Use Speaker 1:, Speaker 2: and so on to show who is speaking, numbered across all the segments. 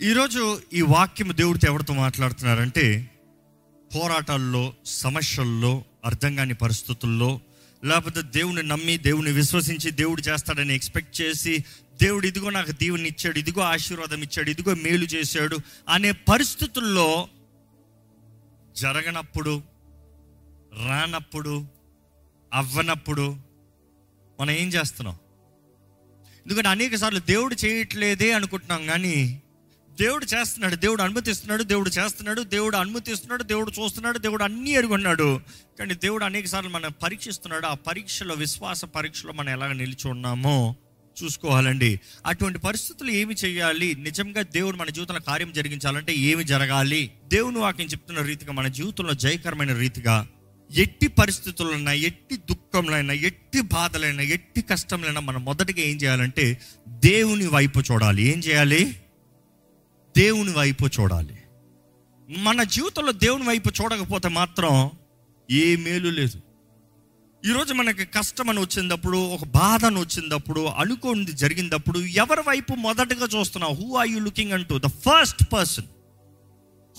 Speaker 1: ఈరోజు ఈ వాక్యం దేవుడితో ఎవరితో మాట్లాడుతున్నారంటే పోరాటాల్లో సమస్యల్లో అర్థం కాని పరిస్థితుల్లో లేకపోతే దేవుని నమ్మి దేవుని విశ్వసించి దేవుడు చేస్తాడని ఎక్స్పెక్ట్ చేసి దేవుడు ఇదిగో నాకు దీవుని ఇచ్చాడు ఇదిగో ఆశీర్వాదం ఇచ్చాడు ఇదిగో మేలు చేశాడు అనే పరిస్థితుల్లో జరగనప్పుడు రానప్పుడు అవ్వనప్పుడు మనం ఏం చేస్తున్నాం? ఎందుకంటే అనేక సార్లు దేవుడు చేయట్లేదే అనుకుంటున్నాం కానీ దేవుడు చేస్తున్నాడు దేవుడు అనుమతిస్తున్నాడు దేవుడు చేస్తున్నాడు దేవుడు అనుమతిస్తున్నాడు దేవుడు చూస్తున్నాడు దేవుడు అన్నీ ఎరుగున్నాడు కానీ దేవుడు అనేక సార్లు మనం పరీక్షిస్తున్నాడు. ఆ పరీక్షలో విశ్వాస పరీక్షలో మనం ఎలాగ నిలిచి ఉన్నామో చూసుకోవాలండి. అటువంటి పరిస్థితులు ఏమి చేయాలి? నిజంగా దేవుడు మన జీవితంలో కార్యం జరిగించాలంటే ఏమి జరగాలి? దేవుని వాక్యం చెప్తున్న రీతిగా మన జీవితంలో జయకరమైన రీతిగా ఎట్టి పరిస్థితులైనా ఎట్టి దుఃఖంలైనా ఎట్టి బాధలైనా ఎట్టి కష్టంలైనా మనం మొదటిగా ఏం చేయాలంటే దేవుని వైపు చూడాలి. ఏం చేయాలి? దేవుని వైపు చూడాలి. మన జీవితంలో దేవుని వైపు చూడకపోతే మాత్రం ఏ మేలు లేదు. ఈరోజు మనకి కష్టం అని వచ్చినప్పుడు ఒక బాధ అని వచ్చినప్పుడు అనుకోండి జరిగినప్పుడు ఎవరి వైపు మొదటగా చూస్తున్నావు? Who are you looking unto the first person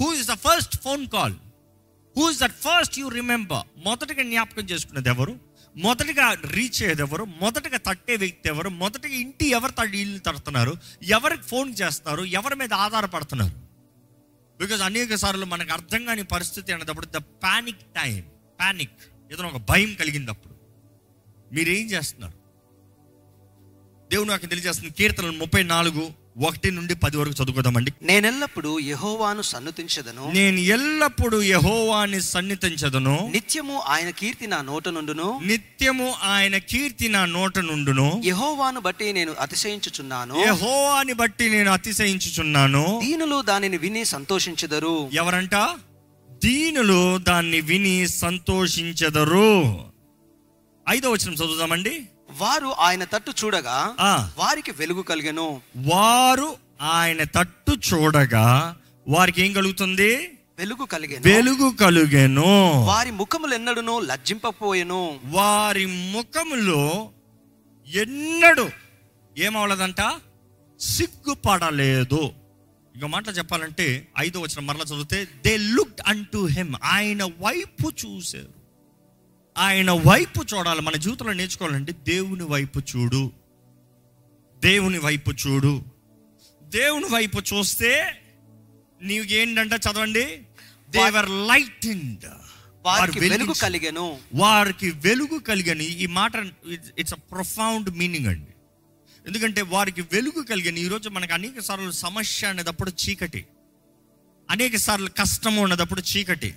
Speaker 1: who is the first phone call who is that first you remember మొదటగా జ్ఞాపకం చేసుకునేది ఎవరు? మొదటగా రీచ్ అయ్యేది ఎవరు మొదటగా తట్టే వ్యక్తి ఎవరు? మొదటగా ఇంటి ఎవరు తడి ఇల్లు తడుతున్నారు? ఎవరికి ఫోన్ చేస్తారు ఎవరి మీద ఆధారపడుతున్నారు? బికాజ్ అనేక సార్లు మనకు అర్థం కాని పరిస్థితి అనేటప్పుడు ద పానిక్ టైం పానిక్ ఏదైనా ఒక భయం కలిగినప్పుడు మీరేం చేస్తున్నారు? దేవుడు నాకు తెలియజేస్తుంది కీర్తనలు ముప్పై నాలుగు ఒకటి నుండి పది వరకు చదువుకుందామండి.
Speaker 2: నేనెల్లప్పుడు యెహోవాను సన్నుతించదను.
Speaker 1: నేను ఎల్లప్పుడూ యహోవాని సన్నిధించదను
Speaker 2: నిత్యము ఆయన కీర్తి నా నోట నుండును.
Speaker 1: నిత్యము ఆయన కీర్తి నా నోట నుండును.
Speaker 2: యెహోవాను బట్టి నేను అతిశయించుచున్నాను.
Speaker 1: యహోవాని బట్టి నేను అతిశయించుచున్నాను.
Speaker 2: దీనులు దానిని విని సంతోషించెదరు.
Speaker 1: ఎవరంట? దీనులు దాన్ని విని సంతోషించెదరు. ఐదో వచనం చదువుదామండి.
Speaker 2: వారు ఆయన తట్టు చూడగా వారికి వెలుగు కలిగెను.
Speaker 1: వారు ఆయన తట్టు చూడగా వారికి ఏం కలుగుతుంది?
Speaker 2: వెలుగు కలిగెను.
Speaker 1: వెలుగు కలుగెను.
Speaker 2: వారి ముఖములెన్నడును లజ్జింపపోయెను.
Speaker 1: వారి ముఖములో ఎన్నడు ఏమవలదంట? సిగ్గుపడలేదు. ఇక మాటలు చెప్పాలంటే ఐదో వచ్చిన మరలా చదివితే they look unto him ఆయన వైపు చూశారు. ఆయన వైపు చూడాలి. మన జీవితంలో నేర్చుకోవాలంటే దేవుని వైపు చూడు. దేవుని వైపు చూడు. దేవుని వైపు చూస్తే నీకు ఏంటంట చదవండి దేవర్ లైట్
Speaker 2: వారికి వెలుగు కలిగెను.
Speaker 1: వారికి వెలుగు కలిగని ఈ మాట ఇట్స్ అ ప్రొఫౌండ్ మీనింగ్ అండి. ఎందుకంటే వారికి వెలుగు కలిగని ఈరోజు మనకు అనేక సార్లు సమస్య అనేటప్పుడు చీకటి. అనేక సార్లు కష్టము ఉన్నదప్పుడు చీకటి.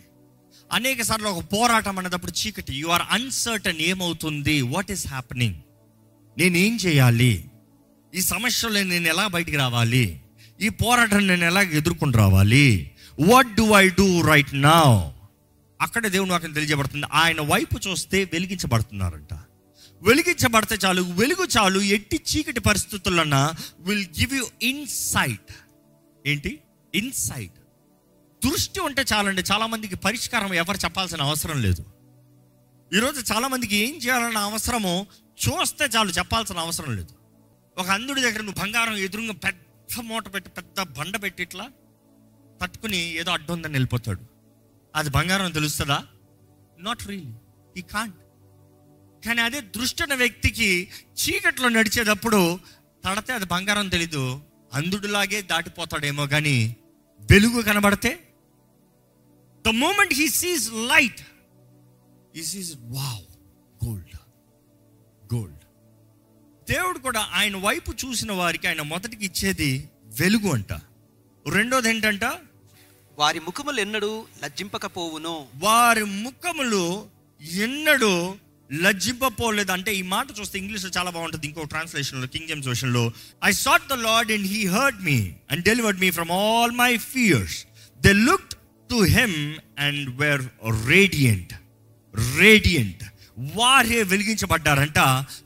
Speaker 1: అనేక సార్లు ఒక పోరాటం అనేటప్పుడు చీకటి. యు ఆర్ అన్సర్టన్ ఏమవుతుంది? వాట్ ఈస్ హ్యాపెనింగ్ నేనేం చేయాలి? ఈ సమస్యలో నేను ఎలా బయటికి రావాలి? ఈ పోరాటం నేను ఎలా ఎదుర్కొని రావాలి? What do I do right నా అక్కడ దేవుని నాకు తెలియజేయబడుతుంది. ఆయన వైపు చూస్తే వెలిగించబడుతున్నారంట. వెలిగించబడితే చాలు వెలుగు చాలు ఎట్టి చీకటి పరిస్థితులన్నా విల్ గివ్ యూ ఇన్సైట్ ఏంటి? ఇన్సైట్ దృష్టి ఉంటే చాలండి. చాలామందికి పరిష్కారం ఎవరు చెప్పాల్సిన అవసరం లేదు. ఈరోజు చాలామందికి ఏం చేయాలన్న అవసరమో చూస్తే చాలు చెప్పాల్సిన అవసరం లేదు. ఒక అంధుడి దగ్గర నువ్వు బంగారం ఎదురుగా పెద్ద మూట పెట్టి పెద్ద బండ పెట్టి ఇట్లా తట్టుకుని ఏదో అడ్డు ఉందని వెళ్ళిపోతాడు అది బంగారం తెలుస్తుందా? నాట్ రియలీ ఈ కాంట్ కానీ అదే దృష్టి ఉన్న వ్యక్తికి చీకట్లో నడిచేటప్పుడు తడితే అది బంగారం తెలీదు. అంధుడిలాగే దాటిపోతాడేమో కానీ వెలుగు కనబడితే the moment he sees light he sees wow gold gold దేవుడు కూడా ఆయన వైపు చూసిన వారికి ఆయన మొదటికి ఇచ్చేది వెలుగు అంట. రెండోది ఏంటంట?
Speaker 2: వారి ముఖములు ఎన్నడు లజ్జింపకపోవును.
Speaker 1: వారి ముఖములు ఎన్నడూ లజ్జింపపోలేదు. అంటే ఈ మాట చూస్తే ఇంగ్లీష్లో చాలా బాగుంటుంది. ఇంకో ట్రాన్స్లేషన్లో King James వర్షన్లో I sought the Lord and he heard me and delivered me from all my fears they looked to him and were radiant radiant వారే వెలిగించబడ్డారంట.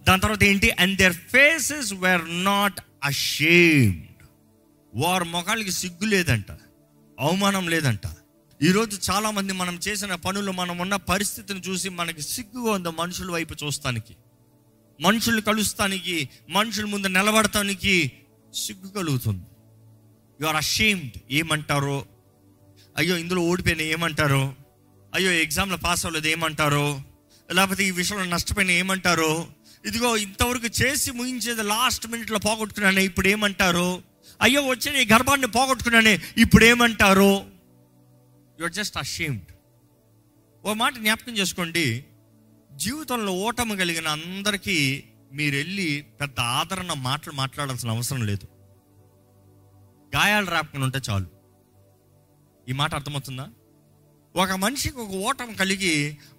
Speaker 1: దాని తర్వాత ఏంటి? And their faces were not ashamed వారి ముఖాలకి సిగ్గు లేదంట. అవమానం లేదంట. ఈరోజు చాలామంది మనం చేసిన పనులు మనం ఉన్న పరిస్థితిని చూసి మనకి సిగ్గుగా ఉంది మనుషుల వైపు చూస్తానికి. మనుషులు కలుస్తానికి మనుషుల ముందు నిలబడటానికి సిగ్గు కలుగుతుంది. యు ఆర్ అషేమ్డ్ ఏమంటారో అయ్యో ఇందులో ఓడిపోయిన ఏమంటారో? అయ్యో ఎగ్జామ్లో పాస్ అవ్వలేదు ఏమంటారో? లేకపోతే ఈ విషయంలో నష్టపోయిన ఏమంటారో? ఇదిగో ఇంతవరకు చేసి ముగించేది లాస్ట్ మినిట్లో పోగొట్టుకున్నాను ఇప్పుడు ఏమంటారో? అయ్యో వచ్చిన ఈ గర్భాన్ని పోగొట్టుకున్నానే ఇప్పుడు ఏమంటారో? యుర్ జస్ట్ అషేమ్డ్ ఓ మాట జ్ఞాపకం చేసుకోండి. జీవితంలో ఓటమి కలిగిన అందరికీ మీరు వెళ్ళి పెద్ద ఆదరణ మాటలు మాట్లాడాల్సిన అవసరం లేదు. గాయాలు రాకుండా ఉంటే చాలు. ఈ మాట అర్థమవుతుందా? ఒక మనిషికి ఒక ఓటం కలిగి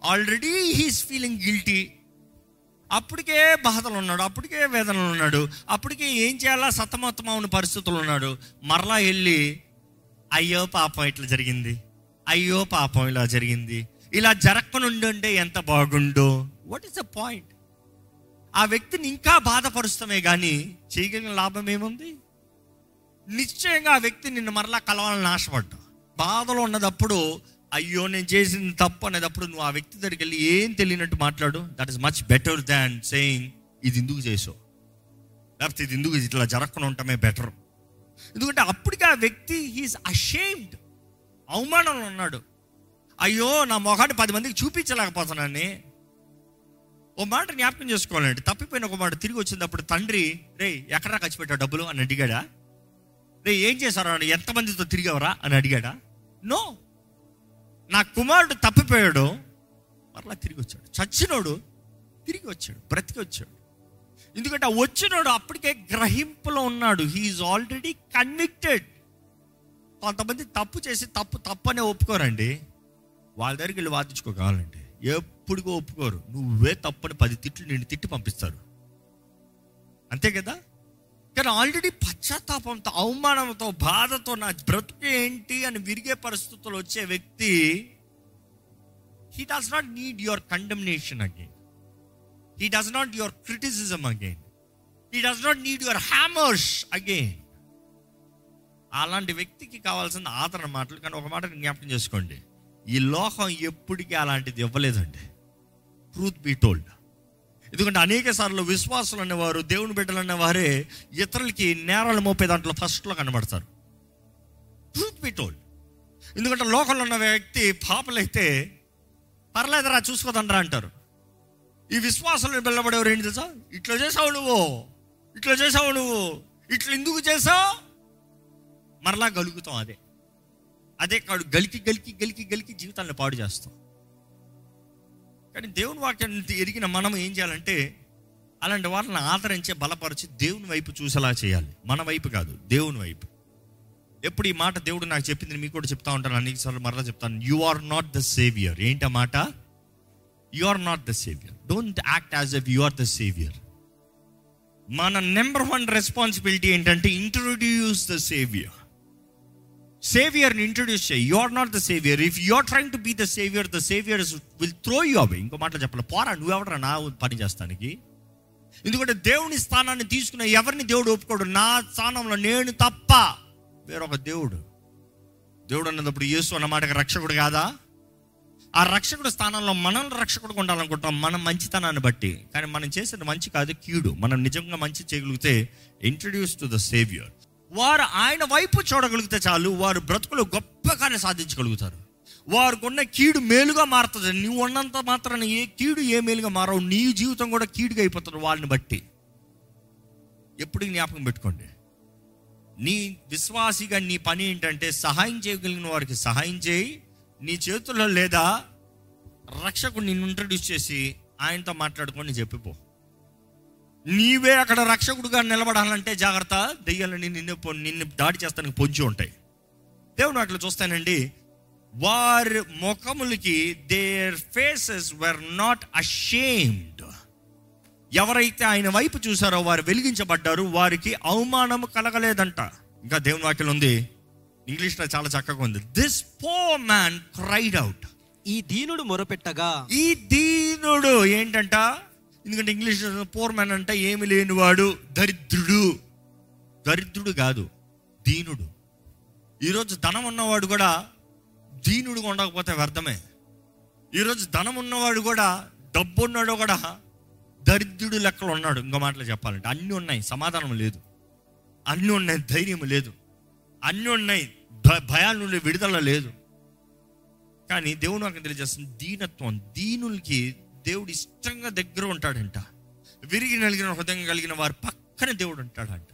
Speaker 1: ఆల్రెడీ హీస్ ఫీలింగ్ గిల్టీ అప్పటికే బాధలు ఉన్నాడు అప్పటికే వేదనలు ఉన్నాడు అప్పటికే ఏం చేయాలా సతమతమవుని పరిస్థితులు ఉన్నాడు మరలా వెళ్ళి అయ్యో పాపం ఇట్లా జరిగింది అయ్యో పాపం ఇలా జరిగింది ఇలా జరగనుండుంటే ఎంత బాగుండో? వాట్ ఈస్ ద పాయింట్ ఆ వ్యక్తిని ఇంకా బాధపరుస్తామే కానీ చేయగలిగిన లాభం ఏముంది? నిశ్చయంగా ఆ వ్యక్తి నిన్ను మరలా కలవాలని ఆశపడ్డా బాధలో ఉన్నదప్పుడు అయ్యో నేను చేసింది తప్పు అనేటప్పుడు నువ్వు ఆ వ్యక్తి దగ్గరికి వెళ్ళి ఏం తెలియనట్టు మాట్లాడు. That is much better than saying ఇది ఎందుకు చేసావు? లేకపోతే ఇది ఎందుకు ఇట్లా జరగకుండా ఉండటమే బెటర్ ఎందుకంటే అప్పటికి ఆ వ్యక్తి హీస్ అషేమ్డ్ అవమానంలో ఉన్నాడు. అయ్యో నా మొహాన్ని పది మందికి చూపించలేకపోతున్నాను ఓ మాట జ్ఞాపకం చేసుకోవాలండి. తప్పిపోయిన ఒక మాట తిరిగి వచ్చినప్పుడు తండ్రి రే ఎక్కడా ఖర్చు పెట్టావు డబ్బులు? అని అడిగాడా. రే ఏం చేశారు అని ఎంతమందితో తిరిగావరా? అని అడిగాడా. నో. నా కుమారుడు తప్పిపోయాడు. మరలా తిరిగి వచ్చాడు. చచ్చినోడు తిరిగి వచ్చాడు. బ్రతికి వచ్చాడు. ఎందుకంటే ఆ వచ్చినోడు అప్పటికే గ్రహింపులో ఉన్నాడు. హీఈస్ ఆల్రెడీ కన్విక్టెడ్ కొంతమంది తప్పు చేసి తప్పు తప్పనే ఒప్పుకోరండి. వాళ్ళ దగ్గరికి వెళ్ళి వాదించుకోగలండి ఎప్పుడుగో ఒప్పుకోరు. నువ్వే తప్పని పది తిట్లు నిన్ను తిట్టి పంపిస్తారు. అంతే కదా? కానీ ఆల్రెడీ పశ్చాత్తాపంతో అవమానంతో బాధతో నా బ్రతుకు ఏంటి అని విరిగే పరిస్థితులు వచ్చే వ్యక్తి he does not need your condemnation again he does not your criticism again he does not need your hammers again అలాంటి వ్యక్తికి కావాల్సిన ఆదరణ మాటలు కానీ ఒక మాట జ్ఞాపకం చేసుకోండి. ఈ లోకం ఎప్పటికీ అలాంటిది ఇవ్వలేదండి. ట్రూత్ బీ టోల్డ్ ఎందుకంటే అనేక సార్లు విశ్వాసులు అనేవారు దేవుని బిడ్డలు అనేవారే ఇతరులకి నేరాలు మోపే దాంట్లో ఫస్ట్లో కనబడతారు. ట్రూత్ బి టోల్డ్ ఎందుకంటే లోకంలో ఉన్న వ్యక్తి పాపలైతే పర్లేదురా చూసుకోదండ్రా అంటారు. ఈ విశ్వాసాలను వెళ్ళబడేవారు ఏంటి తెలుసా? ఇట్లా చేసావు నువ్వు ఇట్లా చేసావు నువ్వు ఇట్లా ఎందుకు చేసావు? మరలా గలుగుతాం అదే. అదే కాడు గలికి గలికి గలికి గలికి జీవితాన్ని పాడు చేస్తాం. కానీ దేవుని వాక్యాన్ని ఎరిగిన మనం ఏం చేయాలంటే అలాంటి వాళ్ళని ఆదరించి బలపరిచి దేవుని వైపు చూసేలా చేయాలి. మన వైపు కాదు దేవుని వైపు. ఎప్పుడు ఈ మాట దేవుడు నాకు చెప్పింది మీకు కూడా చెప్తా ఉంటాను అనేక సార్లు మరలా చెప్తాను. You are not the saviour ఏంటి మాట? You are not the saviour don't act as if you are the saviour మన నెంబర్ వన్ రెస్పాన్సిబిలిటీ ఏంటంటే ఇంట్రొడ్యూస్ ద సేవియర్ సేవియర్ని ఇంట్రడ్యూస్ చేయి. You are not the saviour if you are trying to be the saviour the saviour will throw you away ఇంకో మాటలు చెప్పాలి. పోరా నువ్వెవడరా? నా పని చేస్తానికి. ఎందుకంటే దేవుని స్థానాన్ని తీసుకున్న ఎవరిని దేవుడు ఒప్పుకోడు? నా స్థానంలో నేను తప్ప వేరొక దేవుడు. దేవుడు అన్నప్పుడు యేసు అన్న మాటకి రక్షకుడు కాదా? ఆ రక్షకుడు స్థానంలో మనం రక్షకుడు ఉండాలనుకుంటాం మనం మంచితనాన్ని బట్టి. కానీ మనం చేసేది మంచి కాదు కీడు. మనం నిజంగా మంచి చేయగలిగితే ఇంట్రడ్యూస్ టు ద సేవియర్ వారు ఆయన వైపు చూడగలిగితే చాలు వారు బ్రతుకులు గొప్పగానే సాధించగలుగుతారు. వారికి ఉన్న కీడు మేలుగా మారుతుంది. నువ్వు ఉన్నంత మాత్రాన ఏ కీడు ఏ మేలుగా మారవు. నీ జీవితం కూడా కీడుగా అయిపోతుంది వాళ్ళని బట్టి. ఎప్పుడు జ్ఞాపకం పెట్టుకోండి. నీ విశ్వాసిగా నీ పని ఏంటంటే సహాయం చేయగలిగిన వారికి సహాయం చేయి. నీ చేతుల్లో లేదా రక్షకుడు నిన్ను ఇంట్రడ్యూస్ చేసి ఆయనతో మాట్లాడుకొని చెప్పిపో. నీవే అక్కడ రక్షకుడుగా నిలబడాలంటే జాగ్రత్త. దెయ్యాలని నిన్ను నిన్ను దాడి చేస్తానికి పొంచి ఉంటాయి. దేవుడు అట్లా చూస్తానండి. వారి ముఖములకి their faces were not ashamed ఎవరైతే ఆయన వైపు చూసారో వారు వెలిగించబడ్డారు వారికి అవమానం కలగలేదంట. ఇంకా దేవుని వాక్యం ఉంది. ఇంగ్లీష్లో చాలా చక్కగా ఉంది. దిస్ పో మ్యాన్ క్రైడ్ అవుట్
Speaker 2: ఈ దీనుడు మొరపెట్టగా
Speaker 1: ఈ దీనుడు ఏంటంట? ఎందుకంటే ఇంగ్లీష్ పూర్ మ్యాన్ అంటే ఏమి లేనివాడు? దరిద్రుడు. దరిద్రుడు కాదు దీనుడు. ఈరోజు ధనం ఉన్నవాడు కూడా దీనుడుగా ఉండకపోతే వ్యర్థమే. ఈరోజు ధనం ఉన్నవాడు కూడా డబ్బు ఉన్నాడు కూడా దరిద్రుడు లెక్కలు ఉన్నాడు. ఇంకో మాటలు చెప్పాలంటే అన్నీ ఉన్నాయి సమాధానం లేదు. అన్నీ ఉన్నాయి ధైర్యం లేదు. అన్నీ ఉన్నాయి భ- భయాల నుండి విడుదల లేదు. కానీ దేవుడు నాకు తెలియజేస్తుంది దీనత్వం దీనులకి దేవుడు ఇష్టంగా దగ్గర ఉంటాడంట. విరిగి నలిగిన హృదయం కలిగిన వారి పక్కన దేవుడు ఉంటాడంట.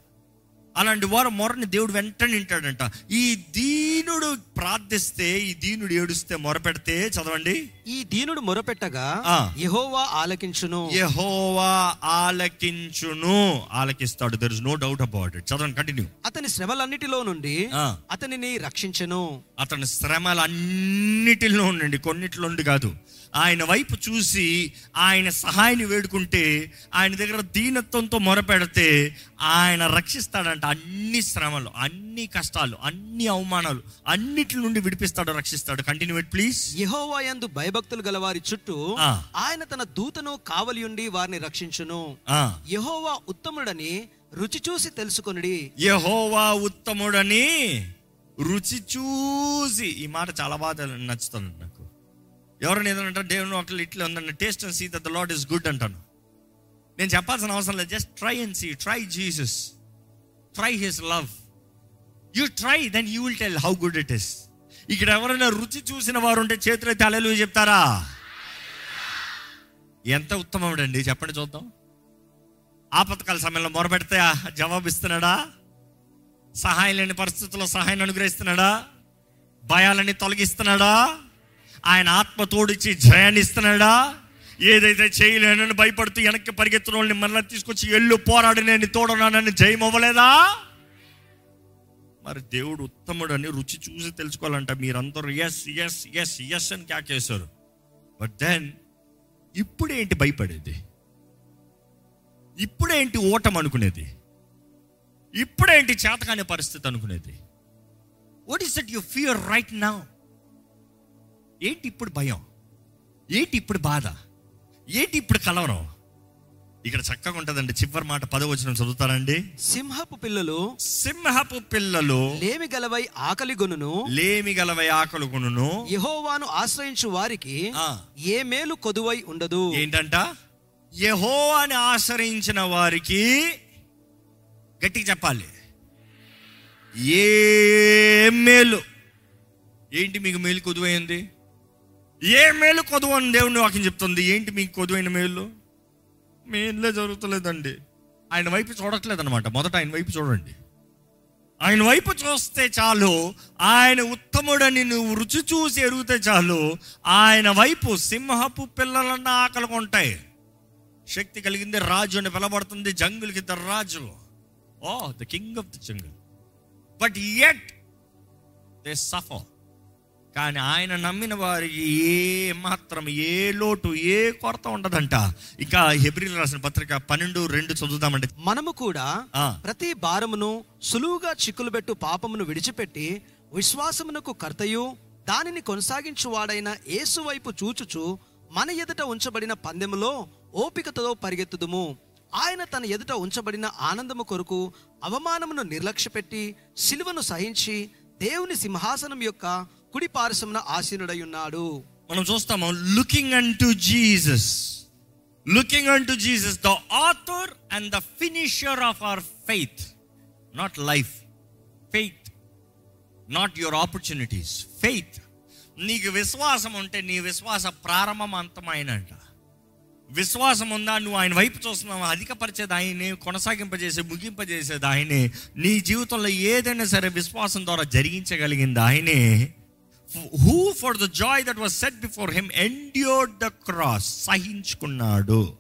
Speaker 1: అలాంటి వారు మొరని దేవుడు వెంటనే వింటాడంట. ఈ దీనుడు ప్రార్థిస్తే ఈ దీనుడు ఏడుస్తే మొరపెడితే చదవండి.
Speaker 2: ఈ దీనుడు మొరపెట్టగా. యెహోవా ఆలకించును.
Speaker 1: యెహోవా ఆలకించును. ఆలకిస్తాడు. There is no doubt about it చదవండి కంటిన్యూ
Speaker 2: అతని శ్రమలన్నిటిలో నుండి. అతనిని రక్షించెను.
Speaker 1: అతని శ్రమలన్నిటిలో ఉండండి కొన్నిట్లో ఉండి కాదు. ఆయన వైపు చూసి ఆయన సహాయాన్ని వేడుకుంటే ఆయన దగ్గర దీనత్వంతో మొరపెడితే ఆయన రక్షిస్తాడంట. అన్ని శ్రమలు అన్ని కష్టాలు అన్ని అవమానాలు అన్నిటి నుండి విడిపిస్తాడు రక్షిస్తాడు. కంటిన్యూ ప్లీజ్
Speaker 2: యెహోవా యందు భయభక్తులు గలవారి చుట్టూ
Speaker 1: ఆ.
Speaker 2: ఆయన తన దూతను కావలియుండి వారిని రక్షించును. యెహోవా ఉత్తముడని రుచి చూసి తెలుసుకొనుడి.
Speaker 1: యహోవా ఉత్తముడని రుచి చూసి ఈ మాట చాలా బాగా నచ్చుతుంది. ఎవరైనా ఎవరైనా అంటారు దేవుని ఒకళ్ళు ఇట్లా ఉందండి taste and see that the Lord is good అంటాను. నేను చెప్పాల్సిన అవసరం లేదు. Just try and see try Jesus try his love you try then you will tell how good it is ఇక్కడ ఎవరైనా రుచి చూసిన వారు ఉంటే చేతులైతే అలెలు చెప్తారా? ఎంత ఉత్తమముడండి చెప్పండి చూద్దాం. ఆపత్కాల సమయంలో మొరపెడితే జవాబిస్తున్నాడా? జవాబు ఇస్తున్నాడా సహాయం లేని పరిస్థితుల్లో సహాయాన్ని అనుగ్రహిస్తున్నాడా? భయాలని తొలగిస్తున్నాడా? ఆయన ఆత్మ తోడిచ్చి జయాన్ని ఇస్తున్నాడా ఏదైతే చేయలేనని భయపడుతూ వెనక్కి పరిగెత్తిన వాళ్ళని మరలా తీసుకొచ్చి ఎల్లు పోరాడి నేను తోడనానని జయం అవ్వలేదా మరి దేవుడు ఉత్తముడు అని రుచి చూసి తెలుసుకోవాలంట. మీరందరూ ఎస్ ఎస్ ఎస్ ఎస్ అని క్యాకేశారు బట్ దెన్ ఇప్పుడేంటి భయపడేది? ఇప్పుడేంటి ఓటం అనుకునేది? ఇప్పుడేంటి చేతకాని పరిస్థితి అనుకునేది? What is that you fear right now ఏంటి ఇప్పుడు భయం? ఏంటి ఇప్పుడు బాధ? ఏంటి ఇప్పుడు కలవరం? ఇక్కడ చక్కగా ఉంటుందండి చివరి మాట పదవచనం చదువుతారండి.
Speaker 2: సింహపు పిల్లలు
Speaker 1: సింహపు పిల్లలు
Speaker 2: లేమి గలవై ఆకలి గొనును.
Speaker 1: లేమి గలవై ఆకలుకును
Speaker 2: యెహోవాను ఆశ్రయించు వారికి. ఏ మేలు కొదువై ఉండదు.
Speaker 1: ఏంటంట? యహో అని ఆశ్రయించిన వారికి గట్టిగా చెప్పాలి. ఏ మేలు? ఏంటి మీకు మేలు కొదువైంది ఏ మేలు కొదువు అని దేవుని వాక్యం చెప్తుంది? ఏంటి మీకు కొదువైన మేలు? మేలే జరుగుతలేదండి. ఆయన వైపు చూడట్లేదన్నమాట. మొదట ఆయన వైపు చూడండి. ఆయన వైపు చూస్తే చాలు. ఆయన ఉత్తముడని నువ్వు రుచి చూసి ఎరుగుతే చాలు. ఆయన వైపు సింహపు పిల్లలన్న ఆకలి ఉంటాయి. శక్తి కలిగింది రాజు అని పిలబడుతుంది జంగులకి ఇద్దరు రాజు ఓ the king of the jungle. But at they suffer. కానీ ఆయన నమ్మిన వారికి ఏ మాత్రం ఏ లోటు ఏ కొరత ఉండదంట. ఇంకా హెబ్రిల్ రాసిన పత్రిక పన్నెండు రెండు చదువుదామంటే
Speaker 2: మనము కూడా. ప్రతి భారమును సులువుగా చిక్కులుబెట్టు పాపమును విడిచిపెట్టి విశ్వాసమునకు కర్తయు దానిని కొనసాగించువాడైన యేసు వైపు చూచుచు మన ఎదుట ఉంచబడిన పందెములో ఓపికతో పరిగెత్తుదుము. ఆయన తన ఎదుట ఉంచబడిన ఆనందము కొరకు అవమానమును నిర్లక్ష్యపెట్టి సిలువను సహించి దేవుని సింహాసనం యొక్క కుడి పార్శ్వమున ఆసీనుడై ఉన్నాడు
Speaker 1: మనం చూస్తాము looking unto Jesus looking unto Jesus the author and the finisher of our faith not life faith not your opportunities faith నీకు విశ్వాసం ఉంటే నీ విశ్వాస ప్రారంభం అంతమైనంట విశ్వాసం ఉందా? నువ్వు ఆయన వైపు చూస్తున్నావు? అధికపరిచేది ఆయనే కొనసాగింపజేసే ముగింపజేసేది ఆయనే. నీ జీవితంలో ఏదైనా సరే విశ్వాసం ద్వారా జరిగించగలిగింది ఆయనే. Who for the joy that was set before him endured the cross సహించుకున్నాడు.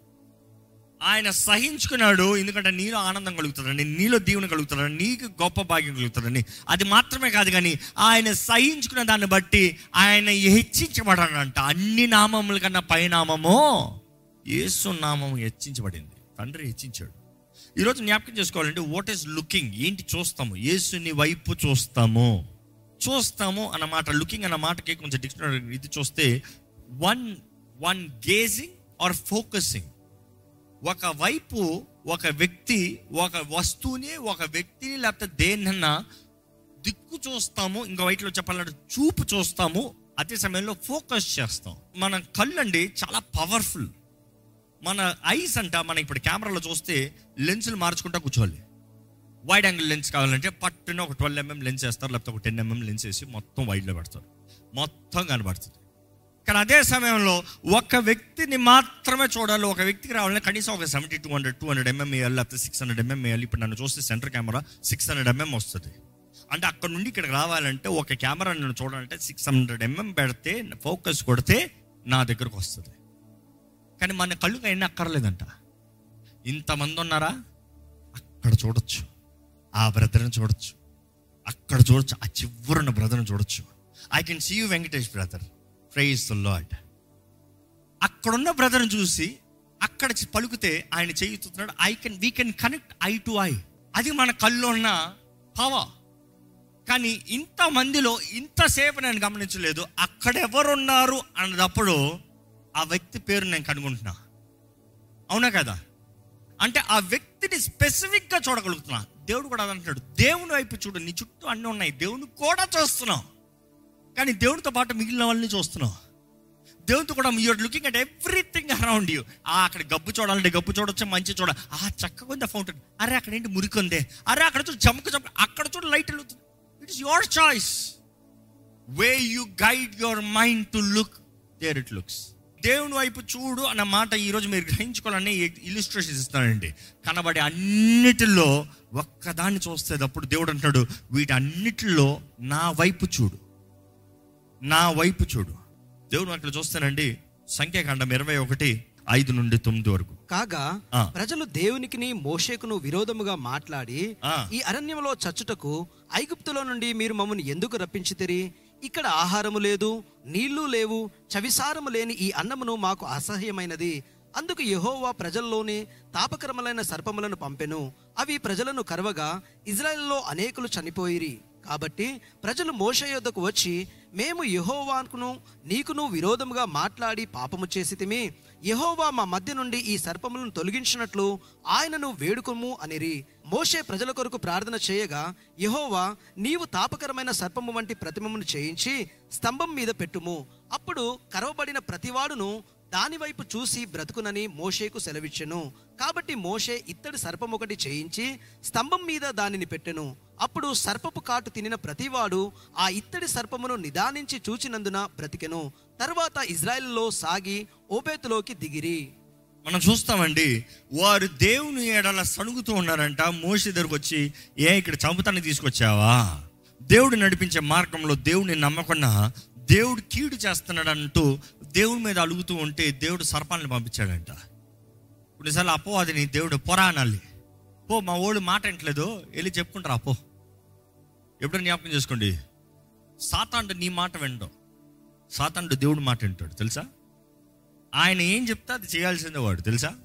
Speaker 1: ఆయన సహించుకున్నాడు ఎందుకంటే నీలో ఆనందం కలుగుతుందని నీలో దీవెన కలుగుతుందని నీకు గొప్ప భాగ్యం కలుగుతుందని అది మాత్రమే కాదు కానీ ఆయన సహించుకున్న దాన్ని బట్టి ఆయన హెచ్చించబడనంట అన్ని నామముల కన్నా పైనామము యేసు నామము హెచ్చించబడింది. తండ్రి హెచ్చించాడు. ఈరోజు జ్ఞాపకం చేసుకోవాలంటే వాట్ ఈస్ లుకింగ్ ఏంటి చూస్తాము? యేసుని వైపు చూస్తాము. చూస్తాము అన్న మాట లుకింగ్ అన్న మాటకి కొంచెం డిక్షనరీ ఇది చూస్తే one one gazing or focusing ఒక వైపు ఒక వ్యక్తి ఒక వస్తువుని ఒక వ్యక్తిని లేకపోతే దేన్నన్నా దిక్కు చూస్తాము ఇంకో వైట్లో చెప్పాలంటే చూపు చూస్తాము అదే సమయంలో ఫోకస్ చేస్తాం. మన కళ్ళు అండి చాలా పవర్ఫుల్ మన ఐస్ అంట మనం ఇప్పుడు కెమెరాలో చూస్తే లెన్సులు మార్చుకుంటా కూర్చోవాలి. వైడ్ యాంగిల్ లెన్స్ కావాలంటే పట్టున ఒక ట్వెల్వ్ ఎంఎం లెన్స్ వేస్తారు లేకపోతే ఒక టెన్ ఎంఎం లెన్స్ వేసి మొత్తం వైడ్లో పెడతారు. మొత్తం కనబడుతుంది. కానీ అదే సమయంలో ఒక వ్యక్తిని మాత్రమే చూడాలి ఒక వ్యక్తికి రావాలంటే కనీసం ఒక seventy two hundred two hundred MM వేయాలి లేకపోతే సిక్స్ హండ్రెడ్ ఎంఎం వేయాలి. ఇప్పుడు నన్ను చూస్తే centre camera six hundred MM వస్తుంది. అంటే అక్కడ నుండి ఇక్కడికి రావాలంటే ఒక కెమెరా నన్ను చూడాలంటే సిక్స్ హండ్రెడ్ ఎంఎం పెడితే ఫోకస్ కొడితే నా దగ్గరకు వస్తుంది. కానీ మన కళ్ళు అయినా అక్కర్లేదంట. ఇంతమంది ఉన్నారా? అక్కడ చూడొచ్చు. ఆ బ్రదర్ని చూడొచ్చు. అక్కడ చూడొచ్చు. ఆ చివరున్న బ్రదర్ని చూడొచ్చు. I can see you Venkatesh brother praise the Lord అక్కడున్న బ్రదర్ని చూసి అక్కడ పలుకుతే ఆయన చేయుతున్నాడు I can we can connect eye to eye అది మన కళ్ళు ఉన్న పవర్ కానీ ఇంత మందిలో ఇంతసేపు నేను గమనించలేదు. అక్కడ ఎవరున్నారు అన్నదప్పుడు ఆ వ్యక్తి పేరు నేను కనుగొంటున్నా. అవునా కదా? అంటే ఆ వ్యక్తిని స్పెసిఫిక్గా చూడగలుగుతున్నా. దేవుడు కూడా అదే అంటున్నాడు దేవుని వైపు చూడు నీ చుట్టూ అన్నీ ఉన్నాయి దేవుని కూడా చూస్తున్నావు కానీ దేవునితో పాటు మిగిలిన వాళ్ళని చూస్తున్నావు. దేవునితో కూడా you're looking at everything around you ఆ అక్కడ గబ్బు చూడాలంటే గబ్బు చూడొచ్చు మంచి చూడ ఆ చక్కగా ఉంది ఫౌంటైన్ అరే అక్కడ ఏంటి మురికి ఉంది? అరే అక్కడ చూడు చమక చమక అక్కడ చూడు లైట్ వెలుగుతుంది. It is your choice way you guide your mind to look there it looks దేవుని వైపు చూడు అన్న మాట ఈరోజు మీరు గ్రహించుకోవాలని ఇలిస్ట్రేషన్ ఇస్తానండి కనబడే అన్నిటిలో ఒక్కదాన్ని చూస్తేటప్పుడు దేవుడు అంటున్నాడు వీటన్నిటిలో నా వైపు చూడు. నా వైపు చూడు. దేవుడు అక్కడ చూస్తానండి సంఖ్యాకాండం ఇరవై ఒకటి ఐదు నుండి తొమ్మిది వరకు.
Speaker 2: కాగా. ప్రజలు దేవునికిని మోషేకును విరోధముగా మాట్లాడి. ఈ అరణ్యంలో చచ్చుటకు ఐగుప్తులో నుండి మీరు మమ్మల్ని ఎందుకు రప్పించితిరి? ఇక్కడ ఆహారము లేదు నీళ్ళు లేవు చవిసారము లేని ఈ అన్నమును మాకు అసహ్యమైనది. అందుకు యహోవా ప్రజల్లోని తాపకరములైన సర్పములను పంపెను. అవి ప్రజలను కరవగా ఇజ్రాయెల్లో అనేకులు చనిపోయిరి. కాబట్టి ప్రజలు మోష యొద్దకు వచ్చి మేము యహోవాకును నీకును విరోధముగా మాట్లాడి పాపము చేసితిమి. యహోవా మా మధ్య నుండి ఈ సర్పములను తొలగించినట్లు ఆయనను వేడుకొము అనిరి. మోషే ప్రజల కొరకు ప్రార్థన చేయగా యహోవా నీవు తాపకరమైన సర్పము వంటి ప్రతిమమును చేయించి స్తంభం మీద పెట్టుము. అప్పుడు కరవబడిన ప్రతివాడును దాని వైపు చూసి బ్రతుకునని మోషేకు సెలవిచ్చెను. కాబట్టి మోషే ఇత్తడి సర్పం ఒకటి చేయించి స్తంభం మీద దానిని పెట్టెను. అప్పుడు సర్పపు కాటు తినిన ప్రతివాడు ఆ ఇత్తడి సర్పమును నిదానించి చూచినందున బ్రతికెను. తర్వాత ఇజ్రాయెల్లో సాగి ఓబేతులోకి దిగిరి.
Speaker 1: మనం చూస్తామండి వారు దేవుని ఏడల సణుగుతూ ఉన్నారంట. మోషి దగ్గరకు వచ్చి ఏ ఇక్కడ చంపుతాన్ని తీసుకొచ్చావా? దేవుడు నడిపించే మార్గంలో దేవుడిని నమ్మకుండా దేవుడు కీడు చేస్తున్నాడంటూ దేవుని దేవుడి మీద అలుగుతూ ఉంటే దేవుడు సర్పాలను పంపించాడంట. కొన్నిసార్లు అపో అది నీ దేవుడు పొరా అనాలి. పో మా ఓడు మాట వింటలేదు వెళ్ళి చెప్పుకుంటారా పో. ఎప్పుడో జ్ఞాపకం చేసుకోండి. సాతాండు నీ మాట వినడం. సాతాండు దేవుడు మాట వింటాడు తెలుసా? ఆయన ఏం చెప్తే అది చేయాల్సిందే వాడు తెలుసా?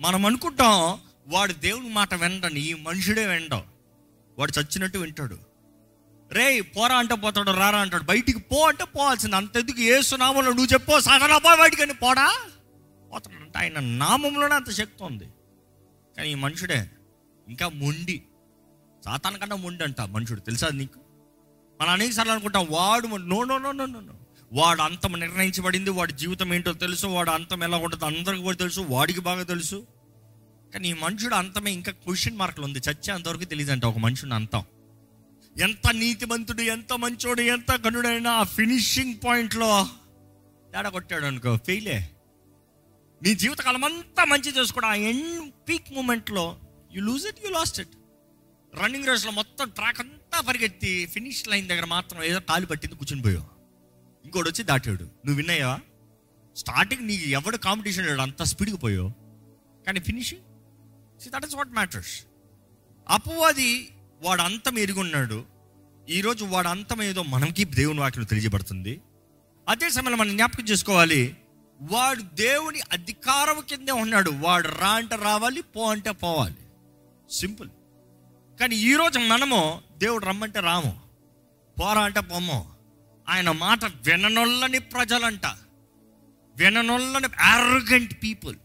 Speaker 1: మనం అనుకుంటాం వాడు దేవుని మాట వినడని ఈ మనుషుడే వినడం. వాడు చచ్చినట్టు వింటాడు. రే పోరా అంటే పోతాడు రారా అంటాడు. బయటికి పో అంటే పోవాల్సింది. అంతెందుకు ఏసునామంలో నువ్వు చెప్పో సగనా పో బయటికని అని పోడా పోతాడంట ఆయన నామంలోనే అంత శక్తి ఉంది. కానీ ఈ మనుషుడే ఇంకా మొండి. సాతాన కన్నా మొండి అంట మనుషుడు. తెలుసా అది నీకు? మనం అనేక సార్లు అనుకుంటాం వాడు no no no no no వాడు అంతం నిర్ణయించబడింది వాడి జీవితం ఏంటో తెలుసు వాడు అంతం ఎలా ఉంటుందో అందరికి కూడా తెలుసు వాడికి బాగా తెలుసు. కానీ ఈ మనుషుడు అంతమే ఇంకా క్వశ్చన్ మార్కులు ఉంది. చచ్చే అంతవరకు తెలియదంట ఒక మనుషుని అంతం. ఎంత నీతిమంతుడు ఎంత మంచోడు ఎంత గనుడైనా ఆ ఫినిషింగ్ పాయింట్లో తేడా కొట్టాడు అనుకో ఫెయిలే నీ జీవితకాలం అంతా మంచి చేసుకోవడం ఆ ఎండ్ పీక్ మూమెంట్లో you lose it you lost it running రేస్లో మొత్తం ట్రాక్ అంతా పరిగెత్తి ఫినిష్ లైన్ దగ్గర మాత్రం ఏదో కాలు పట్టింది కూర్చుని పోయావు. ఇంకోటి వచ్చి దాటాడు. నువ్వు విన్నాయా స్టార్టింగ్ నీకు ఎవడు కాంపిటీషన్ లేడు అంత స్పీడ్కి పోయావు. కానీ finishing see that is what matters అపవాది వాడు అంతం ఎరుగున్నాడు ఈరోజు వాడు అంతం ఏదో మనకి దేవుని వాక్యం తెలియజేయబడుతుంది. అదే సమయంలో మనం జ్ఞాపకం చేసుకోవాలి. వాడు దేవుని అధికారం కిందే ఉన్నాడు. వాడు రా అంటే రావాలి పో అంటే పోవాలి. సింపుల్. కానీ ఈరోజు మనము దేవుడు రమ్మంటే రాము పోరా అంటే పోమో. ఆయన మాట విననొల్లని ప్రజలంట. విననొల్లని అరగెంట్ పీపుల్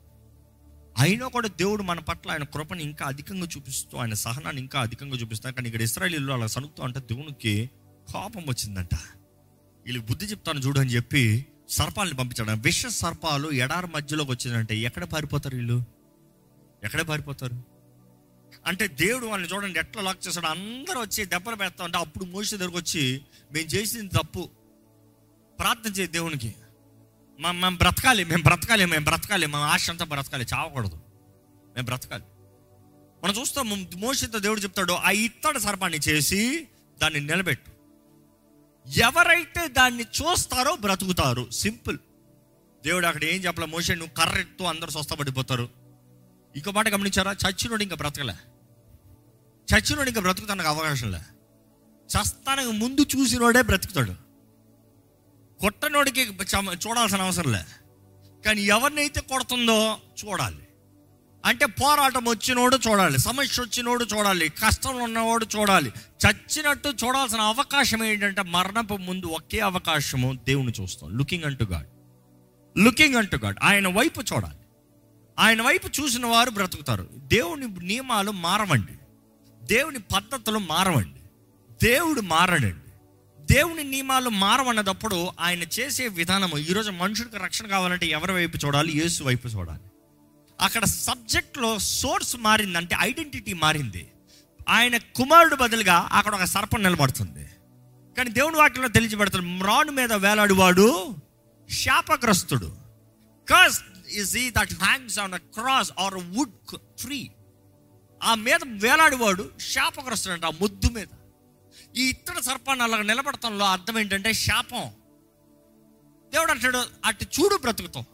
Speaker 1: అయినా కూడా దేవుడు మన పట్ల ఆయన కృపను ఇంకా అధికంగా చూపిస్తూ ఆయన సహనాన్ని ఇంకా అధికంగా చూపిస్తాను కానీ ఇక్కడ ఇస్రాయలీలో అలా సనుకుతూ అంటే దేవునికి కోపం వచ్చిందంట. వీళ్ళకి బుద్ధి చెప్తాను చూడు అని చెప్పి సర్పాలని పంపించాడు. విష సర్పాలు ఎడారి మధ్యలోకి వచ్చిందంటే ఎక్కడ పారిపోతారు వీళ్ళు? ఎక్కడ పారిపోతారు? అంటే దేవుడు వాళ్ళని చూడండి ఎట్లా లాక్ చేస్తాడు అందరూ వచ్చి దెబ్బలు పెడతా ఉంటే అప్పుడు మోసే దగ్గరకు వచ్చి మేము చేసింది తప్పు. ప్రార్థన చేయ దేవునికి. మేము బ్రతకాలి మేము బ్రతకాలి మేము బ్రతకాలి మా ఆశ అంతా బ్రతకాలి చావకూడదు. మేము బ్రతకాలి. మనం చూస్తాం మోసతో దేవుడు చెప్తాడు ఆ ఇత్తడి సర్పాన్ని చేసి దాన్ని నిలబెట్టు. ఎవరైతే దాన్ని చూస్తారో బ్రతుకుతారు. సింపుల్. దేవుడు అక్కడ ఏం చెప్పలే మోసే నువ్వు కర్రెత్తు అందరూ స్వస్థపడిపోతారు. ఇంకో మాట గమనించారా? చచ్చినోడు ఇంకా బ్రతకలే. చచ్చినోడు ఇంకా బ్రతుకుతానికి అవకాశం లే. చస్తానికి ముందు చూసినోడే బ్రతుకుతాడు. కొట్టనోడికి చూడాల్సిన అవసరం లే కానీ ఎవరినైతే కొడుతుందో చూడాలి. అంటే పోరాటం వచ్చినోడు చూడాలి సమస్య వచ్చినోడు చూడాలి కష్టం ఉన్నవాడు చూడాలి. చచ్చినట్టు చూడాల్సిన అవకాశం ఏంటంటే మరణపు ముందు ఒకే అవకాశము దేవుని చూస్తాం. Looking unto God looking unto God ఆయన వైపు చూడాలి. ఆయన వైపు చూసిన వారు బ్రతుకుతారు. దేవుని నియమాలు మారవండి. దేవుని పద్ధతులు మారవండి. దేవుడు మారడండి. దేవుని నియమాలు మారవన్నదప్పుడు ఆయన చేసే విధానము ఈరోజు మనుషుడికి రక్షణ కావాలంటే ఎవరి వైపు చూడాలి? యేసు వైపు చూడాలి. అక్కడ సబ్జెక్ట్లో సోర్స్ మారిందంటే ఐడెంటిటీ మారింది. ఆయన కుమారుడు బదులుగా అక్కడ ఒక సర్పం నిలబడుతుంది. కానీ దేవుని వాటిలో తెలియబడుతుంది మ్రాను మీద వేలాడువాడు శాపగ్రస్తుడు. Cursed is he that hangs on a cross or wood tree ఆ మీద వేలాడువాడు శాపగ్రస్తుడు అంట ఆ ముద్దు మీద. ఈ ఇత్తడి సర్పాన్ని అలా నిలబడటంలో అర్థం ఏంటంటే శాపం. దేవుడు అంటాడు అటు చూడు బ్రతుకుతాం.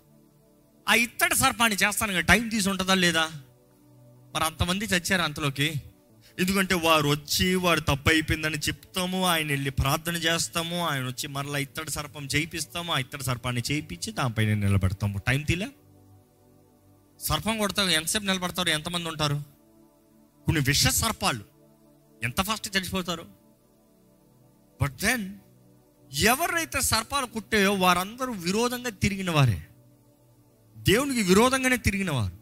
Speaker 1: ఆ ఇత్తడి సర్పాన్ని చేస్తాను కదా టైం తీసి ఉంటుందా లేదా? మరి అంతమంది చచ్చారు అంతలోకి. ఎందుకంటే వారు వచ్చి వారు తప్పు అయిపోయిందని చెప్తాము ఆయన వెళ్ళి ప్రార్థన చేస్తాము ఆయన వచ్చి మరలా ఇత్తడి సర్పం చేయిపిస్తాము ఆ ఇత్తడి సర్పాన్ని చేయించి దానిపైన నిలబెడతాము. టైం తీలే? సర్పం కొడతావు ఎంతసేపు నిలబడతారు ఎంతమంది ఉంటారు? కొన్ని విష సర్పాలు. ఎంత ఫాస్ట్ చచ్చిపోతారు? బట్ దెన్ ఎవరైతే సర్పాలు కుట్టాయో వారందరూ విరోధంగా తిరిగిన వారే. దేవునికి విరోధంగానే తిరిగిన వారు.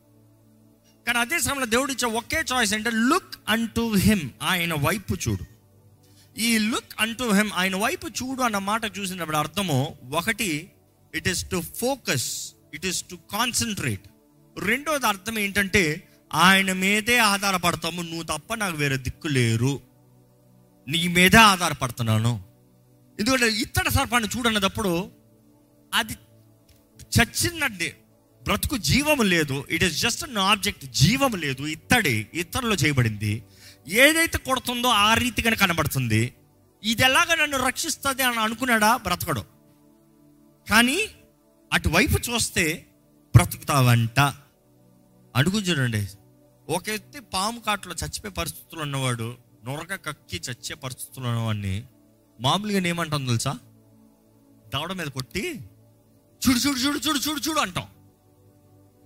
Speaker 1: కానీ అదే సమయంలో దేవుడు ఇచ్చే ఒకే చాయిస్ అంటే లుక్ అంటూ హిమ్ ఆయన వైపు చూడు. ఈ లుక్ అంటూ హిమ్ ఆయన వైపు చూడు అన్న మాట చూసినప్పుడు అర్థము ఒకటి it is to focus it is to concentrate రెండోది అర్థం ఏంటంటే ఆయన మీదే ఆధారపడతాము నువ్వు తప్ప నాకు వేరే దిక్కు లేరు. నీ మీదే ఆధారపడుతున్నాను. ఎందుకంటే ఇత్తడి సర్పాన్ని చూడన్నప్పుడు అది చచ్చినట్టే. బ్రతుకు జీవము లేదు. It is just an object జీవము లేదు. ఇత్తడి ఇత్తడిలో చేయబడింది. ఏదైతే కొడుతుందో ఆ రీతిగానే కనబడుతుంది. ఇది ఎలాగ నన్ను రక్షిస్తుంది అని అనుకున్నాడా? బ్రతకడు. కానీ అటువైపు చూస్తే బ్రతుకుతావంట. అడుగు చూడండి. ఒక ఎత్తి పాము కాట్లో చచ్చిపోయే పరిస్థితులు ఉన్నవాడు నొరక కక్కి చచ్చే పరిస్థితులు ఉన్నవాడిని మామూలుగా ఏమంటాం తెలుసా? దవడ మీద కొట్టి చూడు చూడు చూడు చూడు చూడు చూడు అంటాం.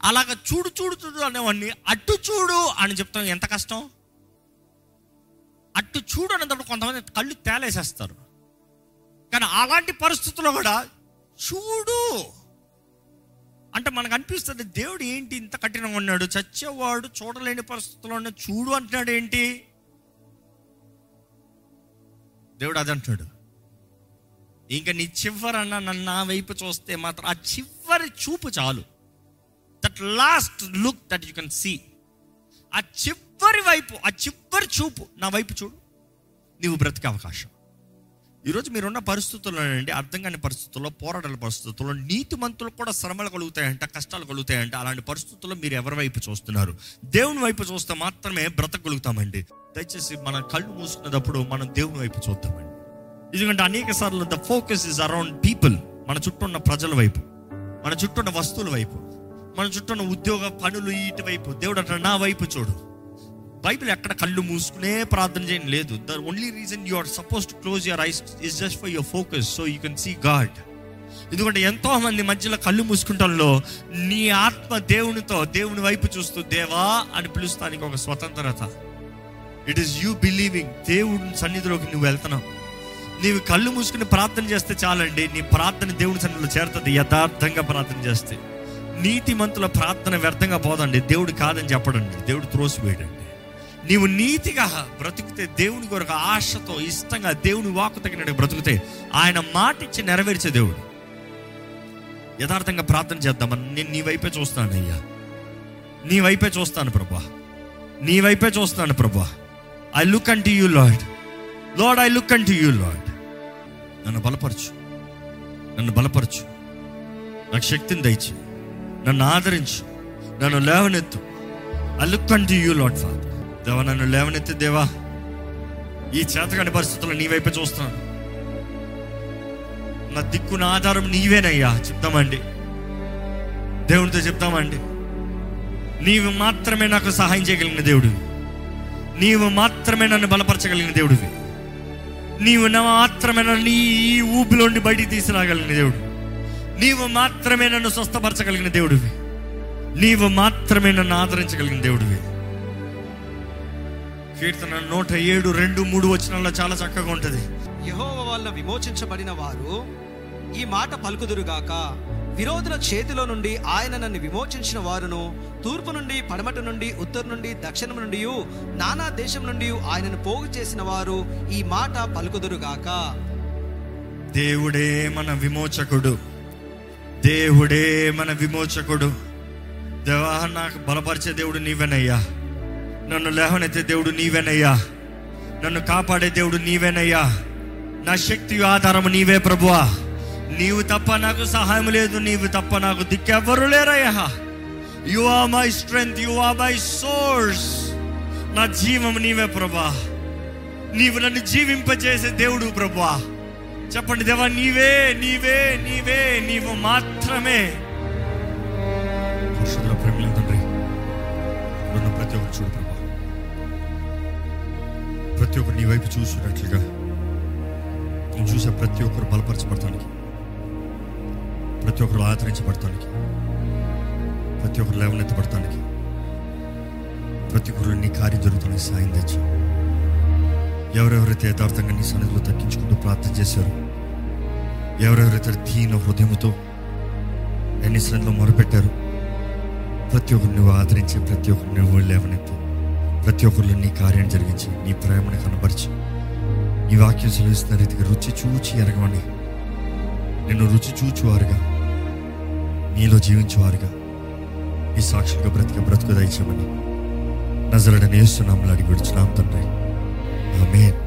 Speaker 1: అలాగ చూడు చూడు చూడు అనేవాడిని అట్టు చూడు అని చెప్తాం. ఎంత కష్టం? అట్టు చూడు అనేటప్పుడు కొంతమంది కళ్ళు తేలేసేస్తారు. కానీ అలాంటి పరిస్థితుల్లో కూడా చూడు. అంటే మనకు అనిపిస్తుంది దేవుడు ఏంటి ఇంత కఠినంగా ఉన్నాడు? చచ్చేవాడు చూడలేని పరిస్థితుల్లో చూడు అంటున్నాడు ఏంటి? దేవుడు అది అంటున్నాడు ఇంకా నీ చివరన్న నన్ను నా వైపు చూస్తే మాత్రం ఆ చివరి చూపు చాలు. That last look that you can see ఆ చివరి వైపు ఆ చివరి చూపు నా వైపు చూడు. నీవు బ్రతికే అవకాశం. ఈరోజు మీరున్న పరిస్థితుల్లో అండి అర్థం కాని పరిస్థితుల్లో పోరాటాల పరిస్థితుల్లో నీతి మంతులకు కూడా శ్రమలు కలుగుతాయంట కష్టాలు కలుగుతాయంట. అలాంటి పరిస్థితుల్లో మీరు ఎవరి వైపు చూస్తున్నారు? దేవుని వైపు చూస్తే మాత్రమే బ్రతకగలుగుతామండి. దయచేసి మన కళ్ళు మూసుకున్నప్పుడు మనం దేవుని వైపు చూద్దామండి. ఎందుకంటే అనేక సార్లు the focus is around people మన చుట్టూ ఉన్న ప్రజల వైపు మన చుట్టూ ఉన్న వస్తువుల వైపు మన చుట్టూ ఉన్న ఉద్యోగ పనులు ఇటువైపు దేవుడు అంటే నా వైపు చూడు. బైబిల్ ఎక్కడ కళ్ళు మూసుకునే ప్రార్థన చేయడం. లేదు the only reason you are suppose to close your eyes is just for your focus so you can see God ఎందుకంటే ఎంతో మంది మధ్యలో కళ్ళు మూసుకుంటాల్లో నీ ఆత్మ దేవునితో దేవుని వైపు చూస్తూ దేవా అని పిలుస్తానికి ఒక స్వతంత్రత. ఇట్ ఈస్ యూ బిలీవింగ్ దేవుని సన్నిధిలోకి నువ్వు వెళ్తున్నావు. నీవు కళ్ళు మూసుకుని ప్రార్థన చేస్తే చాలండి నీ ప్రార్థన దేవుని సన్నిధిలో చేరుతుంది యథార్థంగా ప్రార్థన చేస్తే. నీతి మంతుల ప్రార్థన వ్యర్థంగా పోదండి దేవుడు కాదని చెప్పడండి దేవుడు త్రోసివేయడండి. నీవు నీతిగా బ్రతికితే దేవుని కొరకు ఆశతో ఇష్టంగా దేవుని వాకు తగినట్టు బ్రతికితే ఆయన మాట ఇచ్చి నెరవేర్చే దేవుడు. యథార్థంగా ప్రార్థన చేద్దామని నేను నీ వైపే చూస్తాను అయ్యా. నీ వైపే చూస్తాను ప్రభా. నీ వైపే చూస్తాను ప్రభా. I look unto you Lord Lord I look unto you Lord నన్ను బలపరచు. నన్ను బలపరచు. నాకు శక్తిని దయచి నన్ను ఆదరించు. నన్ను లేవనెత్తు. I look unto you Lord Father దేవా నన్ను లేవనెత్తి దేవా ఈ చేతకాని పరిస్థితుల్లో నీ వైపు చూస్తున్నాను. నా దిక్కున ఆధారం నీవేనయ్యా చెప్తామండి. దేవునితో చెప్తామండి. నీవు మాత్రమే నాకు సహాయం చేయగలిగిన దేవుడివి. నీవు మాత్రమే నన్ను బలపరచగలిగిన దేవుడివి. నీవు నా మాత్రమే నన్ను ఈ ఈ ఊపిలోండి బయటికి తీసుకురాగలిగిన దేవుడు నీవు మాత్రమే నన్ను స్వస్థపరచగలిగిన దేవుడివి. నీవు మాత్రమే నన్ను ఆదరించగలిగిన దేవుడివి. కీర్తన నూట ఏడు రెండు మూడు వచనాల్లో చాలా చక్కగా ఉంటుంది.
Speaker 2: యెహోవా వల్ల విమోచించబడిన వారు ఈ మాట పలుకుదురుగాక విరోధుల చేతిలో నుండి ఆయన నన్ను విమోచించిన వారును తూర్పు నుండి పడమట నుండి ఉత్తరు నుండి దక్షిణం నుండి నానా దేశం నుండి ఆయనను పోగు చేసిన వారు ఈ మాట పలుకుదురుగాక.
Speaker 1: దేవుడే మన విమోచకుడు. దేవుడే మన విమోచకుడు. దేవా నాకు బలపరిచే దేవుడు నీవేనయ్యా. నన్ను లేవనైతే దేవుడు నీవేనయ్యా. నన్ను కాపాడే దేవుడు నీవేనయ్యా. నా శక్తి ఆధారము నీవే ప్రభువా. నీవు తప్ప నాకు సహాయం లేదు నీవు తప్ప నాకు దిక్కెవ్వరు లేరయ్యా. You are my strength you are my source నా జీవం నీవే ప్రభా నీవు నన్ను జీవింపజేసే దేవుడు ప్రభా చెప్పండి దేవా నీవే నీవే నీవే నీవు మాత్రమే. పరిశుద్ధుల తండ్రి ప్రతి ఒక్కరు చూడు ప్రభా ప్రతి ఒక్కరు నీ వైపు చూసినట్లుగా నేను చూసే ప్రతి ఒక్కరు బలపరచబడటానికి ప్రతి ఒక్కరు ఆదరించబడటానికి ప్రతి ఒక్కరు లేవనెత్తబడటానికి ప్రతి ఒక్కరు నీ కార్యం జరుగుతున్న సాయం తెచ్చు ఎవరెవరైతే యథార్థంగా నీ సన్నిధిలో తగ్గించుకుంటూ ప్రార్థన చేశారు ఎవరెవరైతే దీన హృదయంతో ఎన్ని సన్నిధిలో మొరపెట్టారు ప్రతి ఒక్కరు నువ్వు ఆదరించి ప్రతి ఒక్కరు నువ్వు లేవనెత్తావు ప్రతి ఒక్కరిలో నీ కార్యం జరిగించి నీ ప్రేమను కనపరిచి నీ వాక్యం సెలవిస్తున్న రీతిగా రుచి చూచి ఎరగమని నిన్ను రుచి చూచువారుగా నీలో జీవించేవారుగా ఈ సాక్షులుగా బ్రతిక బ్రతుకు దయచేయమని. నజరడని వేస్తున్నాము అడిగి విడుచున్నాం తండ్రి. ఆమేన్.